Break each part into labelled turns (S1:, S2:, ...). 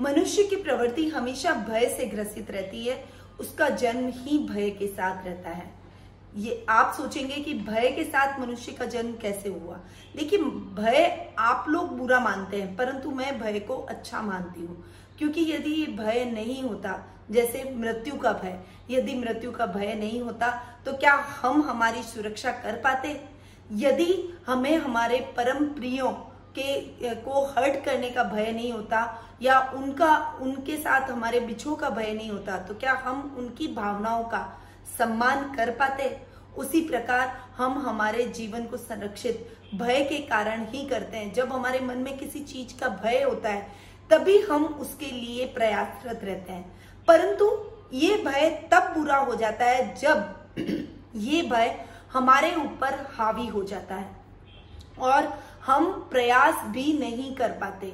S1: मनुष्य की प्रवृत्ति हमेशा भय से ग्रसित रहती है, उसका जन्म ही भय के साथ रहता है। ये आप सोचेंगे कि भय के साथ मनुष्य का जन्म कैसे हुआ? देखिए, भय आप लोग बुरा मानते हैं, परंतु मैं भय को अच्छा मानती हूँ। क्योंकि यदि ये भय नहीं होता, जैसे मृत्यु का भय, यदि मृत्यु का भय नहीं होता तो क्या हम हमारी सुरक्षा कर पाते? यदि हमें हमारे परम प्रियो के, को हर्ट करने का भय नहीं होता या उनका, उनके साथ हमारे बिछो का भय नहीं होता तो क्या हम उनकी भावनाओं का सम्मान कर पाते? उसी प्रकार हम हमारे जीवन को संरक्षित भय के कारण ही करते हैं। जब हमारे मन में किसी चीज़ का भय होता है, तभी हम उसके लिए प्रयासरत रहते हैं। परंतु ये भय तब बुरा हो जाता है जब ये भय हमारे ऊपर हावी हो जाता है और हम प्रयास भी नहीं कर पाते।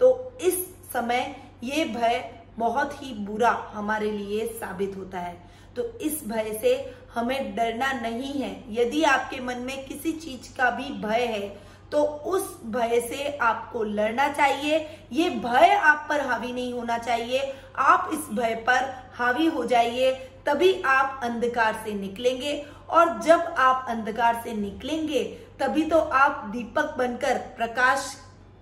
S1: तो इस समय ये भय बहुत ही बुरा हमारे लिए साबित होता है। तो इस भय से हमें डरना नहीं है। यदि आपके मन में किसी चीज़ का भी भय है तो उस भय से आपको लड़ना चाहिए। ये भय आप पर हावी नहीं होना चाहिए। आप इस भय पर हावी हो जाइए, तभी आप अंधकार से निकलेंगे। और जब आप अंधकार से निकलेंगे, तभी तो आप दीपक बनकर प्रकाश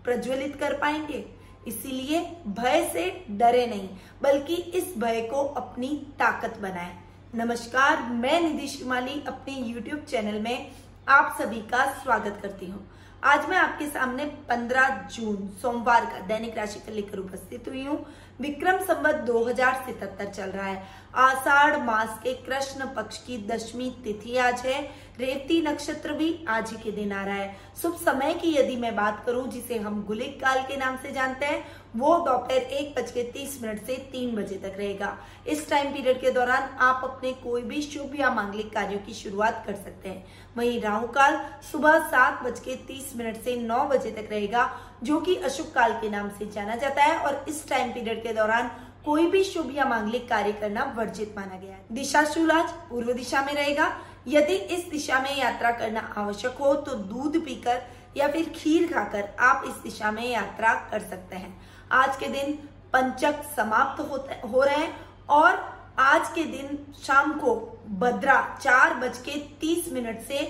S1: प्रज्वलित कर पाएँगे। इसीलिए भय से डरे नहीं, बल्कि इस भय को अपनी ताकत बनाए। नमस्कार, मैं निधि श्रीमाली अपने YouTube चैनल में आप सभी का स्वागत करती हूँ। आज मैं आपके सामने 15 जून, सोमवार का दैनिक राशि का लेकर उपस्थित हुई हूँ। विक्रम संवत दो हज़ार चल रहा है। आषाढ़ मास के कृष्ण पक्ष की दशमी तिथि आज है। रेवती नक्षत्र भी आज ही के दिन आ रहा है। शुभ समय की यदि मैं बात करूँ, जिसे हम गुलिक काल के नाम से जानते हैं, वो दोपहर एक बज के तीस मिनट से तीन बजे तक रहेगा। इस टाइम पीरियड के दौरान आप अपने कोई भी शुभ या मांगलिक कार्यों की शुरुआत कर सकते हैं। वहीं राहु काल सुबह सात बज के तीस मिनट से नौ बजे तक रहेगा। जो कि अशुभ काल के नाम से जाना जाता है और इस टाइम पीरियड के दौरान कोई भी शुभ या मांगलिक कार्य करना वर्जित माना गया है। दिशा सूरज पूर्व दिशा में रहेगा। यदि इस दिशा में यात्रा करना आवश्यक हो तो दूध पीकर या फिर खीर खाकर आप इस दिशा में यात्रा कर सकते हैं। आज के दिन पंचक समाप्त होते, हो रहे हैं और आज के दिन शाम को भद्रा चार बज के तीस मिनट से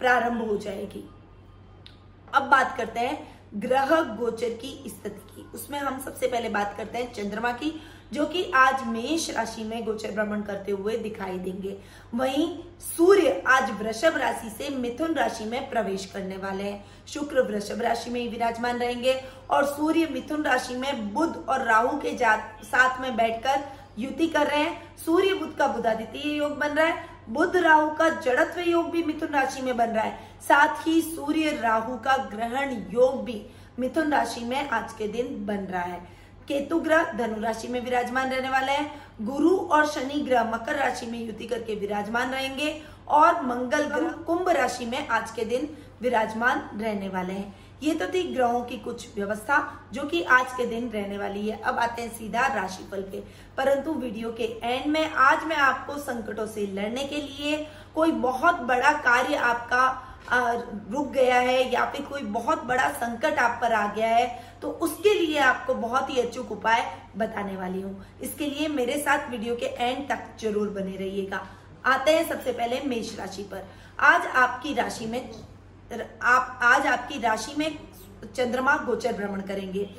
S1: प्रारंभ हो जाएगी। अब बात करते हैं ग्रह गोचर की स्थिति की। उसमें हम सबसे पहले बात करते हैं चंद्रमा की, जो कि आज मेष राशि में गोचर भ्रमण करते हुए दिखाई देंगे। वहीं सूर्य आज वृषभ राशि से मिथुन राशि में प्रवेश करने वाले हैं। शुक्र वृषभ राशि में विराजमान रहेंगे और सूर्य मिथुन राशि में बुध और राहु के साथ में बैठकर युति कर रहे हैं। सूर्य बुद्ध का बुधादित्य योग बन रहा है। बुध राहु का जड़त्व योग भी मिथुन राशि में बन रहा है। साथ ही सूर्य राहु का ग्रहण योग भी मिथुन राशि में आज के दिन बन रहा है। केतु ग्रह धनु राशि में विराजमान रहने वाले हैं। गुरु और शनि ग्रह मकर राशि में युति करके विराजमान रहेंगे और मंगल ग्रह कुंभ राशि में आज के दिन विराजमान रहने वाले हैं। ये तो थी ग्रहों की कुछ व्यवस्था, जो कि आज के दिन रहने वाली है। अब आते हैं सीधा राशिफल पे। परंतु वीडियो के एंड में आज मैं आपको संकटों से लड़ने के लिए कोई बहुत बड़ा कार्य आपका रुक गया है, या फिर कोई बहुत बड़ा संकट आप पर आ गया है तो उसके लिए आपको बहुत ही अचूक उपाय बताने वाली हूँ। इसके लिए मेरे साथ वीडियो के एंड तक ज़रूर बने रहिएगा। आते हैं सबसे पहले मेष राशि पर। आज आपकी राशि में आप, आज आपकी राशि में चंद्रमा गोचर भ्रमण करेंगे।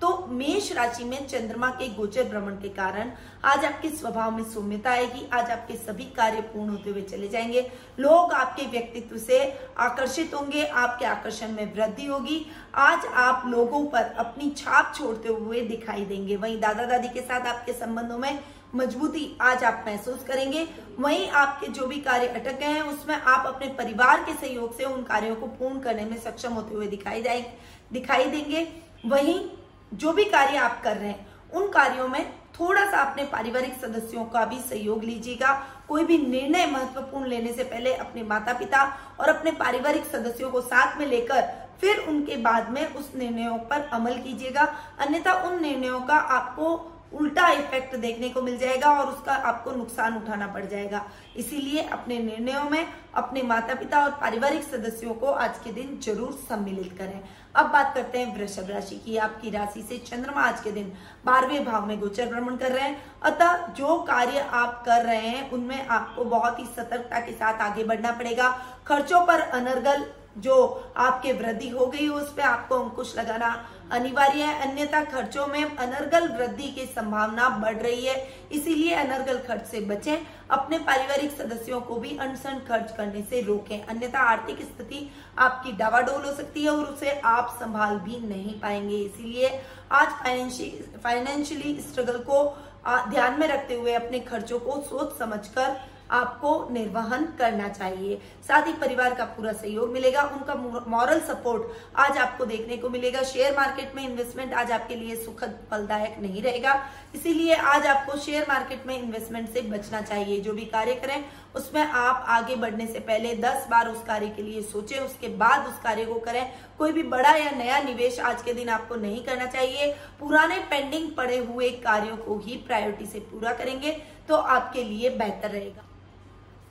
S1: तो मेष राशि में चंद्रमा के गोचर भ्रमण के कारण आज आपके स्वभाव में सौम्यता आएगी। आज आपके सभी कार्य पूर्ण होते हुए चले जाएँगे। लोग आपके व्यक्तित्व से आकर्षित होंगे, आपके आकर्षण में वृद्धि होगी। आज आप लोगों पर अपनी छाप छोड़ते हुए दिखाई देंगे। वहीं दादा दादी के साथ आपके संबंधों में मजबूती आज आप महसूस करेंगे। वहीं आपके जो भी कार्य अटक गए हैं, उसमें आप अपने परिवार के सहयोग से उन कार्यों को पूर्ण करने में सक्षम होते हुए दिखाई जाए, दिखाई देंगे। वहीं जो भी कार्य आप कर रहे हैं, उन कार्यों में थोड़ा सा अपने पारिवारिक सदस्यों का भी सहयोग लीजिएगा। कोई भी निर्णय महत्वपूर्ण लेने से पहले अपने माता पिता और अपने पारिवारिक सदस्यों को साथ में लेकर फिर उनके बाद में उस निर्णयों पर अमल कीजिएगा। अन्यथा उन निर्णयों का आपको उल्टा इफ़ेक्ट देखने को मिल जाएगा और उसका आपको नुकसान उठाना पड़ जाएगा। इसीलिए अपने निर्णयों में अपने माता पिता और पारिवारिक सदस्यों को आज के दिन ज़रूर सम्मिलित करें। अब बात करते हैं वृषभ राशि की। आपकी राशि से चंद्रमा आज के दिन बारहवें भाव में गोचर भ्रमण कर रहे हैं। अतः जो कार्य आप कर रहे हैं, उनमें आपको बहुत ही सतर्कता के साथ आगे बढ़ना पड़ेगा। खर्चों पर अनर्गल जो आपके वृद्धि हो गई उस पर आपको अंकुश लगाना अनिवार्य है। अन्यथा खर्चों में अनर्गल वृद्धि की संभावना बढ़ रही है। इसीलिए अनर्गल खर्च से बचें। अपने पारिवारिक सदस्यों को भी अनसन खर्च करने से रोकें। अन्यथा आर्थिक स्थिति आपकी डावाडोल हो सकती है और उसे आप संभाल भी नहीं पाएँगे। इसीलिए आज फाइनेंशियली स्ट्रगल को ध्यान में रखते हुए अपने खर्चों को सोच समझकर आपको निर्वहन करना चाहिए। साथ ही परिवार का पूरा सहयोग मिलेगा, उनका मॉरल सपोर्ट आज आपको देखने को मिलेगा। शेयर मार्केट में इन्वेस्टमेंट आज आपके लिए सुखद, फलदायक नहीं रहेगा। इसीलिए आज आपको शेयर मार्केट में इन्वेस्टमेंट से बचना चाहिए। जो भी कार्य करें, उसमें आप आगे बढ़ने से पहले दस बार उस कार्य के लिए सोचें, उसके बाद उस कार्य को करें। कोई भी बड़ा या नया निवेश आज के दिन आपको नहीं करना चाहिए। पुराने पेंडिंग पड़े हुए कार्यों को ही प्रायोरिटी से पूरा करेंगे तो आपके लिए बेहतर रहेगा।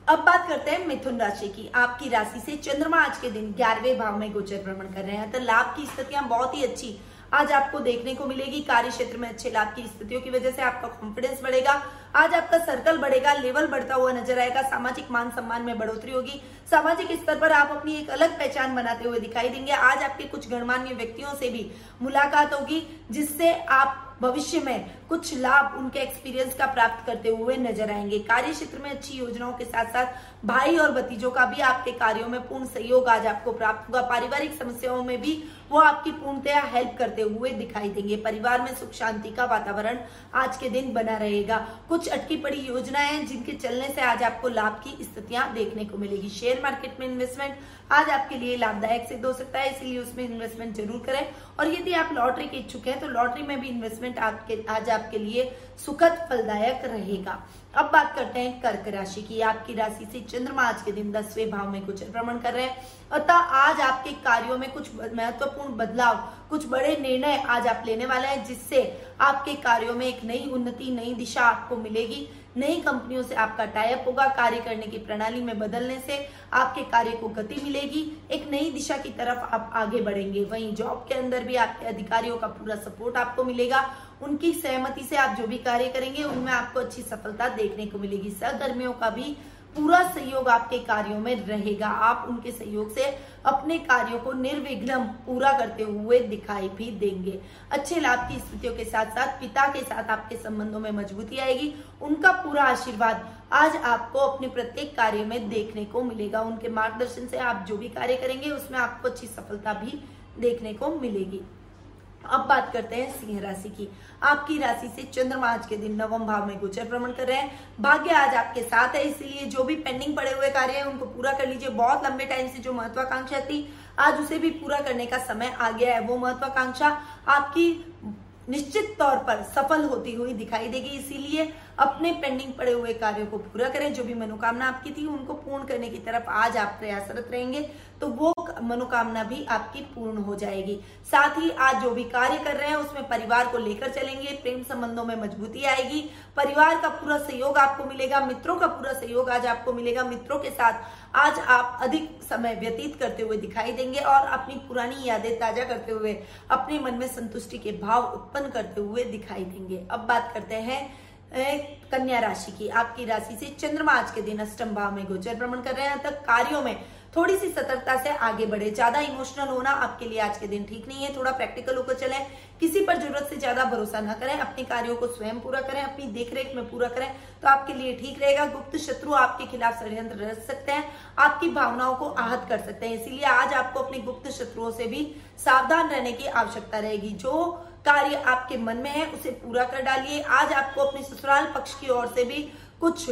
S1: अब बात करते हैं मिथुन राशि की। आपकी राशि से चंद्रमा आज के दिन ग्यारहवें भाव में गोचर भ्रमण कर रहे हैं। तो लाभ की स्थितियाँ बहुत ही अच्छी आज आपको देखने को मिलेगी। कार्य क्षेत्र में अच्छे लाभ की स्थितियों की वजह से आपका कॉन्फिडेंस बढ़ेगा। आज आपका सर्कल बढ़ेगा लेवल बढ़ता हुआ नज़र आएगा। सामाजिक मान सम्मान में बढ़ोतरी होगी। सामाजिक स्तर पर आप अपनी एक अलग पहचान बनाते हुए दिखाई देंगे। आज आपके कुछ गणमान्य व्यक्तियों से भी मुलाकात होगी, जिससे आप भविष्य में कुछ लाभ उनके एक्सपीरियंस का प्राप्त करते हुए नज़र आएँगे। कार्य क्षेत्र में अच्छी योजनाओं के साथ साथ भाई और भतीजों का भी आपके कार्यों में पूर्ण सहयोग आज आपको प्राप्त होगा। पारिवारिक समस्याओं में भी वो आपकी पूर्णतया हेल्प करते हुए दिखाई देंगे। परिवार में सुख शांति का वातावरण आज के दिन बना रहेगा। कुछ अटकी पड़ी योजनाएँ जिनके चलने से आज आपको लाभ की स्थितियाँ देखने को मिलेगी। शेयर मार्केट में इन्वेस्टमेंट आज आपके लिए लाभदायक सिद्ध हो सकता है, इसीलिए उसमें इन्वेस्टमेंट ज़रूर करें। और यदि आप लॉटरी के इच्छुक हैं तो लॉटरी में भी इन्वेस्टमेंट आपके आज आपके लिए सुखद फलदायक रहेगा। अब बात करते हैं कर्क राशि की। आपकी राशि से चंद्रमा आज के दिन दसवें भाव में गोचर भ्रमण कर रहे हैं। अतः आज आपके कार्यों में कुछ महत्वपूर्ण बदलाव, कुछ बड़े निर्णय आज आप लेने वाले हैं, जिससे आपके कार्यों में एक नई उन्नति, नई दिशा आपको मिलेगी। नई कंपनियों से आपका टाइप होगा, कार्य करने की प्रणाली में बदलने से आपके कार्य को गति मिलेगी। एक नई दिशा की तरफ़ आप आगे बढ़ेंगे। वहीं जॉब के अंदर भी आपके अधिकारियों का पूरा सपोर्ट आपको मिलेगा। उनकी सहमति से आप जो भी कार्य करेंगे, उनमें आपको अच्छी सफलता देखने को मिलेगी। सहकर्मियों का भी पूरा सहयोग आपके कार्यों में रहेगा। आप उनके सहयोग से अपने कार्यों को निर्विघ्न पूरा करते हुए दिखाई भी देंगे। अच्छे लाभ की स्थितियों के साथ साथ पिता के साथ आपके संबंधों में मजबूती आएगी। उनका पूरा आशीर्वाद आज आपको अपने प्रत्येक कार्य में देखने को मिलेगा। उनके मार्गदर्शन से आप जो भी कार्य करेंगे, उसमें आपको अच्छी सफलता भी देखने को मिलेगी। अब बात करते हैं सिंह राशि की। आपकी राशि से चंद्रमा आज के दिन नवम भाव में गोचर भ्रमण कर रहे हैं। भाग्य आज आपके साथ है, इसलिए जो भी पेंडिंग पड़े हुए कार्य हैं, उनको पूरा कर लीजिए। बहुत लंबे टाइम से जो महत्वाकांक्षा थी, आज उसे भी पूरा करने का समय आ गया है। वो महत्वाकांक्षा आपकी निश्चित तौर पर सफल होती हुई दिखाई देगी। इसीलिए अपने पेंडिंग पड़े हुए कार्यों को पूरा करें, जो भी मनोकामना आपकी थी, उनको पूर्ण करने की तरफ़ आज आप प्रयासरत रहेंगे तो वो मनोकामना भी आपकी पूर्ण हो जाएगी। साथ ही आज जो भी कार्य कर रहे हैं, उसमें परिवार को लेकर चलेंगे, प्रेम संबंधों में मजबूती आएगी, परिवार का पूरा सहयोग आपको मिलेगा, मित्रों का पूरा सहयोग आज आपको मिलेगा, मित्रों के साथ आज आप अधिक समय व्यतीत करते हुए दिखाई देंगे और अपनी पुरानी यादें ताज़ा करते हुए, अपने मन में संतुष्टि के भाव उत्पन्न करते हुए दिखाई देंगे। अब बात करते हैं कन्या राशि की। आपकी राशि से चंद्रमा आज के दिन अष्टम भाव में गोचर भ्रमण कर रहे हैं तक कार्यों में थोड़ी सी सतर्कता से आगे बढ़े। ज़्यादा इमोशनल होना आपके लिए आज के दिन ठीक नहीं है। थोड़ा प्रैक्टिकल होकर चले। किसी पर ज़रूरत से ज़्यादा भरोसा ना करें। अपने कार्यों को स्वयं पूरा करें। अपनी देखरेख में पूरा करें तो आपके लिए ठीक रहेगा। गुप्त शत्रु आपके खिलाफ षड्यंत्र रच सकते हैं। आपकी भावनाओं को आहत कर सकते हैं। इसीलिए आज आपको अपने गुप्त शत्रुओं से भी सावधान रहने की आवश्यकता रहेगी। जो कार्य आपके मन में है, उसे पूरा कर डालिए। आज आपको अपने ससुराल पक्ष की ओर से भी कुछ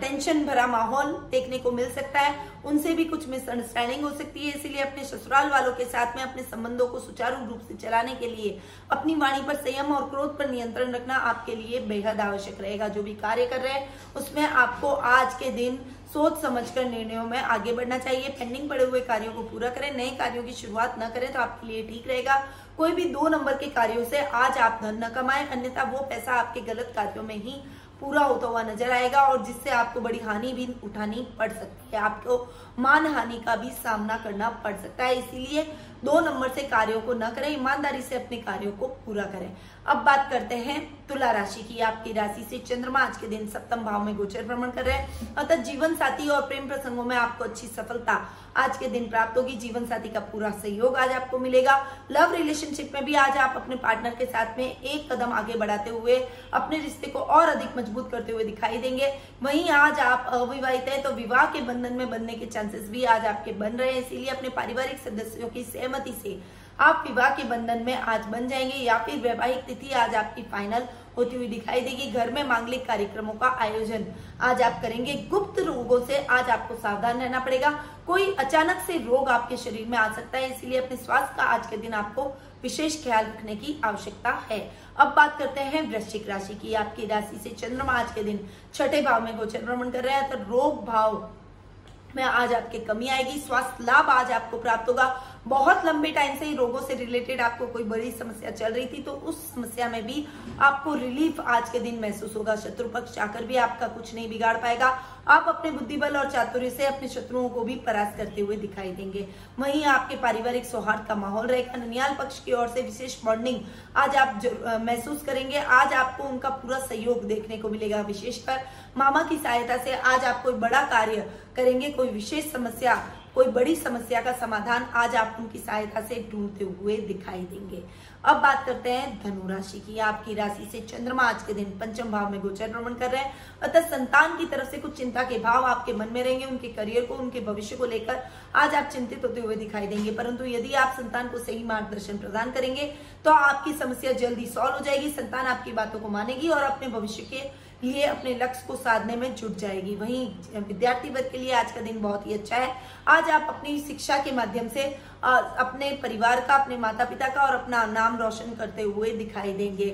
S1: टेंशन भरा माहौल देखने को मिल सकता है। उनसे भी कुछ मिसअंडरस्टैंडिंग हो सकती है, इसीलिए अपने ससुराल वालों के साथ में अपने संबंधों को सुचारू रूप से चलाने के लिए, अपनी वाणी पर संयम और क्रोध पर नियंत्रण रखना आपके लिए बेहद आवश्यक रहेगा। जो भी कार्य कर रहे हैं, उसमें आपको आज के दिन सोच समझकर निर्णयों में आगे बढ़ना चाहिए। पेंडिंग पड़े हुए कार्यों को पूरा करें, नए कार्यों की शुरुआत न करें तो आपके लिए ठीक रहेगा। कोई भी दो नंबर के कार्यों से आज आप धन न कमाएँ, अन्यथा वो पैसा आपके गलत कार्यों में ही पूरा होता हुआ नज़र आएगा और जिससे आपको बड़ी हानि भी उठानी पड़ सकती है। आपको मान हानि का भी सामना करना पड़ सकता है। इसीलिए दो नंबर से कार्यों को न करें, ईमानदारी से अपने कार्यों को पूरा करें। अब बात करते हैं तुला राशि की। आपकी राशि से चंद्रमा आज के दिन सप्तम भाव में गोचर भ्रमण कर रहे हैं। अतः जीवन साथी और प्रेम प्रसंगों में आपको अच्छी सफलता आज के दिन प्राप्त होगी। जीवन साथी का पूरा सहयोग आज आपको मिलेगा। लव रिलेशनशिप में भी आज आप अपने पार्टनर के साथ में एक कदम आगे बढ़ाते हुए, अपने रिश्ते को और अधिक मज़बूत करते हुए दिखाई देंगे। वहीं आज आप अविवाहित है तो विवाह के बंधन में बनने के चांसेस भी आज आपके बन रहे हैं। इसीलिए अपने पारिवारिक सदस्यों की सहमति से। आप विवाह के बंधन में आज बन जाएँगे या फिर वैवाहिक तिथि आज आपकी फाइनल होती हुई दिखाई देगी। घर में मांगलिक कार्यक्रमों का आयोजन आज आप करेंगे। गुप्त रोगों से आज आपको सावधान रहना पड़ेगा। कोई अचानक से रोग आपके शरीर में आ सकता है, इसीलिए अपने स्वास्थ्य का आज के दिन आपको विशेष ख्याल रखने की आवश्यकता है। अब बात करते हैं वृश्चिक राशि की। आपकी राशि से चंद्रमा आज के दिन छठे भाव में गोचर भ्रमण कर रहे हैं तो रोग भाव में आज आपकी कमी आएगी। स्वास्थ्य लाभ आज आपको प्राप्त होगा। बहुत लंबे टाइम से ही रोगों से रिलेटेड आपको कोई बड़ी समस्या चल रही थी तो उस समस्या में भी आपको रिलीफ आज के दिन महसूस होगा। शत्रु पक्ष जाकर भी आपका कुछ नहीं बिगाड़ पाएगा। आप अपने बुद्धि बल और चातुर्य से अपने शत्रुओं को भी परास्त करते हुए दिखाई देंगे। वहीं आपके पारिवारिक सौहार्द का माहौल रहेगा। ननियाल पक्ष की ओर से विशेष बॉन्डिंग आज आप महसूस करेंगे। आज आपको उनका पूरा सहयोग देखने को मिलेगा विशेषकर मामा की सहायता से आज आप कोई बड़ा कार्य करेंगे। कोई विशेष समस्या कोई बड़ी समस्या का समाधान आज आप उनकी सहायता से ढूंढते हुए दिखाई देंगे। अब बात करते हैं धनु राशि की। आपकी राशि से चंद्रमा आज के दिन पंचम भाव में गोचर भ्रमण कर रहे हैं। अतः संतान की तरफ़ से कुछ चिंता के भाव आपके मन में रहेंगे, उनके करियर को, उनके भविष्य को लेकर। आज आप चिंतित होते हुए दिखाई देंगे, परंतु यदि आप संतान को सही मार्गदर्शन प्रदान करेंगे तो आपकी समस्या जल्दी सॉल्व हो जाएगी। संतान आपकी बातों को मानेगी और अपने भविष्य के लिए अपने लक्ष्य को साधने में जुट जाएगी। वहीं विद्यार्थी वर्ग के लिए आज का दिन बहुत ही अच्छा है। आज आप अपनी शिक्षा के माध्यम से अपने परिवार का, अपने माता पिता का और अपना नाम रोशन करते हुए दिखाई देंगे।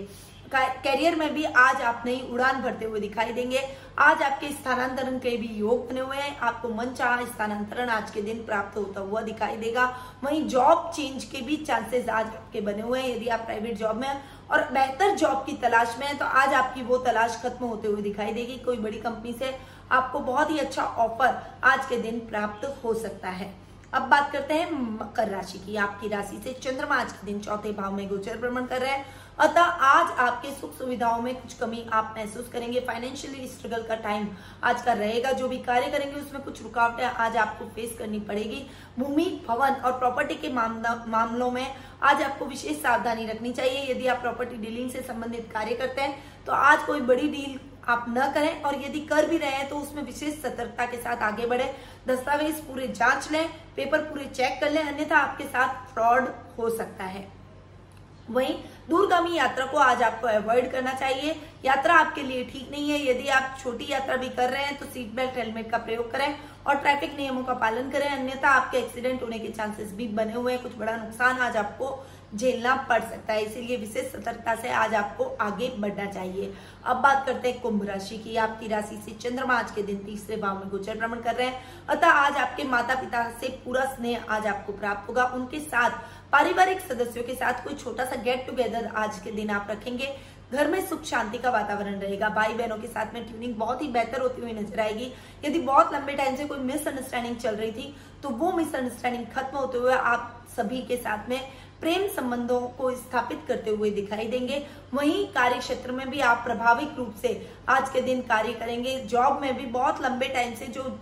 S1: कैरियर में भी आज आप नई उड़ान भरते हुए दिखाई देंगे। आज आपके स्थानांतरण के भी योग बने हुए हैं। आपको मन चाह स्थानांतरण आज के दिन प्राप्त होता हुआ दिखाई देगा। वहीं जॉब चेंज के भी चांसेस आज आपके बने हुए हैं। यदि आप प्राइवेट जॉब में और बेहतर जॉब की तलाश में है तो आज आपकी वो तलाश खत्म होते हुए दिखाई देगी। कोई बड़ी कंपनी से आपको बहुत ही अच्छा ऑफ़र आज के दिन प्राप्त हो सकता है। अब बात करते हैं मकर राशि की। आपकी राशि से चंद्रमा आज के दिन चौथे भाव में गोचर भ्रमण कर रहे हैं। अतः आज आपके सुख सुविधाओं में कुछ कमी आप महसूस करेंगे। फाइनेंशियली स्ट्रगल का टाइम आज का रहेगा। जो भी कार्य करेंगे, उसमें कुछ रुकावटें आज आपको फेस करनी पड़ेगी। भूमि, भवन और प्रॉपर्टी के मामलों में आज आपको विशेष सावधानी रखनी चाहिए। यदि आप प्रॉपर्टी डीलिंग से संबंधित कार्य करते हैं तो आज कोई बड़ी डील आप न करें और यदि कर भी रहे हैं तो उसमें विशेष सतर्कता के साथ आगे बढ़े। दस्तावेज़ पूरे जाँच लें पेपर पूरे चेक कर लें, अन्यथा आपके साथ फ्रॉड हो सकता है। वहीं दूरगामी यात्रा को आज आपको अवॉइड करना चाहिए। यात्रा आपके लिए ठीक नहीं है। यदि आप छोटी यात्रा भी कर रहे हैं तो सीट बेल्ट हेलमेट का प्रयोग करें और ट्रैफ़िक नियमों का पालन करें। अन्यथा आपके एक्सीडेंट होने के चांसेस भी बने हुए हैं। कुछ बड़ा नुकसान आज आपको झेलना पड़ सकता है। इसीलिए विशेष सतर्कता से आज आपको आगे बढ़ना चाहिए। अब बात करते हैं कुंभ राशि की। आपकी राशि से चंद्रमा आज के दिन तीसरे भाव में गोचर भ्रमण कर रहे हैं। अतः आज आपके माता पिता से पूरा स्नेह आज आपको प्राप्त होगा। उनके साथ पारिवारिक सदस्यों के साथ कोई छोटा सा गेट टुगेदर आज के दिन आप रखेंगे। घर में सुख शांति का वातावरण रहेगा। भाई बहनों के साथ में ट्यूनिंग बहुत ही बेहतर होती हुई नज़र आएगी। यदि बहुत लंबे टाइम से कोई मिसअंडरस्टैंडिंग चल रही थी तो वो मिसअंडरस्टैंडिंग खत्म होते हुए आप सभी के साथ में प्रेम संबंधों को स्थापित करते हुए दिखाई देंगे। वहीं कार्य क्षेत्र में भी आप प्रभाविक रूप से आज के दिन कार्य करेंगे। जॉब में भी बहुत लंबे टाइम से जो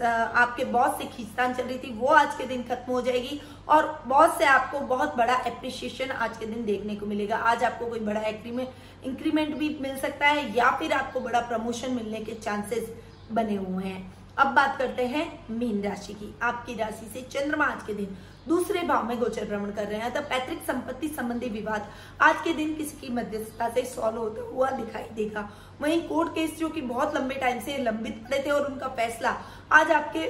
S1: आपके बॉस से खींचतान चल रही थी, वो आज के दिन खत्म हो जाएगी। और बॉस से आपको बहुत बड़ा एप्रिसिएशन आज के दिन देखने को मिलेगा। आज आपको कोई बड़ा इंक्रीमेंट भी मिल सकता है या फिर आपको बड़ा प्रमोशन मिलने के चांसेस बने हुए हैं। अब बात करते हैं मीन राशि की। आपकी राशि से चंद्रमा आज के दिन दूसरे भाव में गोचर भ्रमण कर रहे हैं। तो पैतृक संपत्ति संबंधी विवाद आज के दिन किसी की मध्यस्थता से सॉल्व होता हुआ दिखाई देगा। वहीं कोर्ट केस जो कि बहुत लंबे टाइम से लंबित पड़े थे और उनका फैसला आज आपके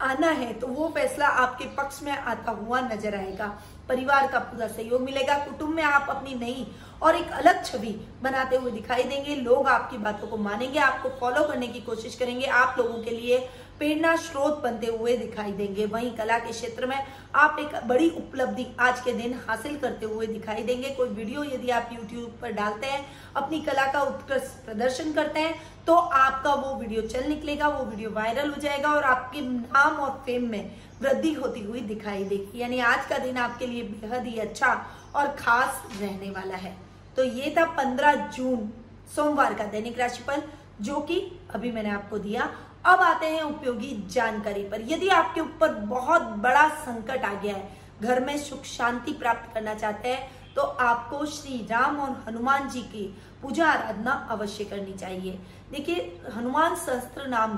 S1: आना है तो वो फैसला आपके पक्ष में आता हुआ नज़र आएगा। परिवार का पूरा सहयोग मिलेगा, कुटुंब में आप अपनी नई और एक अलग छवि बनाते हुए दिखाई देंगे। लोग आपकी बातों को मानेंगे, आपको फॉलो करने की कोशिश करेंगे। आप लोगों के लिए प्रेरणा स्रोत बनते हुए दिखाई देंगे। वहीं कला के क्षेत्र में आप एक बड़ी उपलब्धि आज के दिन हासिल करते हुए दिखाई देंगे। कोई वीडियो यदि आप यूट्यूब पर डालते हैं, अपनी कला का उत्कृष्ट प्रदर्शन करते हैं तो आपका वो वीडियो चल निकलेगा, वो वीडियो वायरल हो जाएगा और आपके नाम और फेम में वृद्धि होती हुई दिखाई देगी। यानी आज का दिन आपके लिए बेहद ही अच्छा और खास रहने वाला है। तो ये था पंद्रह जून, सोमवार का दैनिक राशिफल, जो कि अभी मैंने आपको दिया। अब आते हैं उपयोगी जानकारी पर। यदि आपके ऊपर बहुत बड़ा संकट आ गया है, घर में सुख शांति प्राप्त करना चाहते हैं तो आपको श्री राम और हनुमान जी की पूजा आराधना अवश्य करनी चाहिए। देखिए, हनुमान सहस्त्र नाम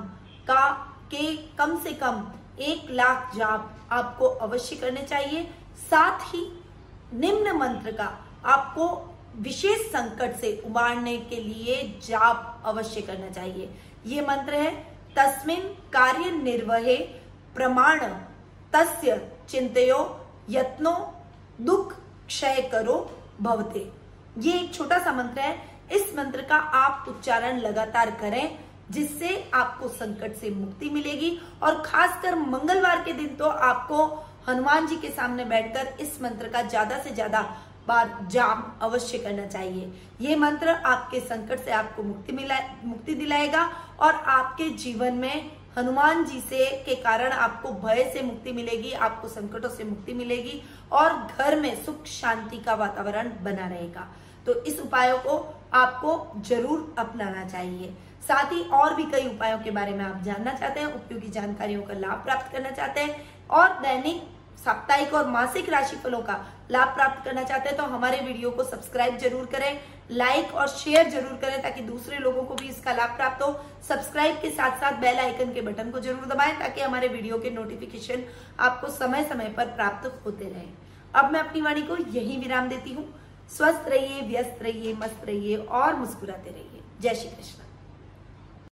S1: का के कम से कम एक लाख जाप आपको अवश्य करने चाहिए। साथ ही निम्न मंत्र का आपको विशेष संकट से उबारने के लिए जाप अवश्य करना चाहिए। ये मंत्र है तस्मिन कार्य निर्वहे प्रमाण तस्य चिंतयो यत्नो दुख क्षय करो भवते। ये एक छोटा सा मंत्र है। इस मंत्र का आप उच्चारण लगातार करें, जिससे आपको संकट से मुक्ति मिलेगी और खासकर मंगलवार के दिन तो आपको हनुमान जी के सामने बैठकर इस मंत्र का ज़्यादा से ज़्यादा बार जाम अवश्य करना चाहिए। ये मंत्र आपके संकट से आपको मुक्ति मिला, मुक्ति दिलाएगा और आपके जीवन में हनुमान जी से के कारण आपको भय से मुक्ति मिलेगी, आपको संकटों से मुक्ति मिलेगी और घर में सुख शांति का वातावरण बना रहेगा। तो इस उपायों को आपको ज़रूर अपनाना चाहिए। साथ ही और भी कई उपायों के बारे में आप जानना चाहते हैं, उपयोगी जानकारियों का लाभ प्राप्त करना चाहते हैं और दैनिक, साप्ताहिक और मासिक राशिफलों का लाभ प्राप्त करना चाहते हैं तो हमारे वीडियो को सब्सक्राइब ज़रूर करें। लाइक और शेयर ज़रूर करें ताकि दूसरे लोगों को भी इसका लाभ प्राप्त हो। सब्सक्राइब के साथ साथ बेल आइकन के बटन को ज़रूर दबाएँ ताकि हमारे वीडियो के नोटिफिकेशन आपको समय समय पर प्राप्त होते रहे। अब मैं अपनी वाणी को यही विराम देती हूँ। स्वस्थ रहिए, व्यस्त रहिए, मस्त रहिए और मुस्कुराते रहिए। जय श्री कृष्ण।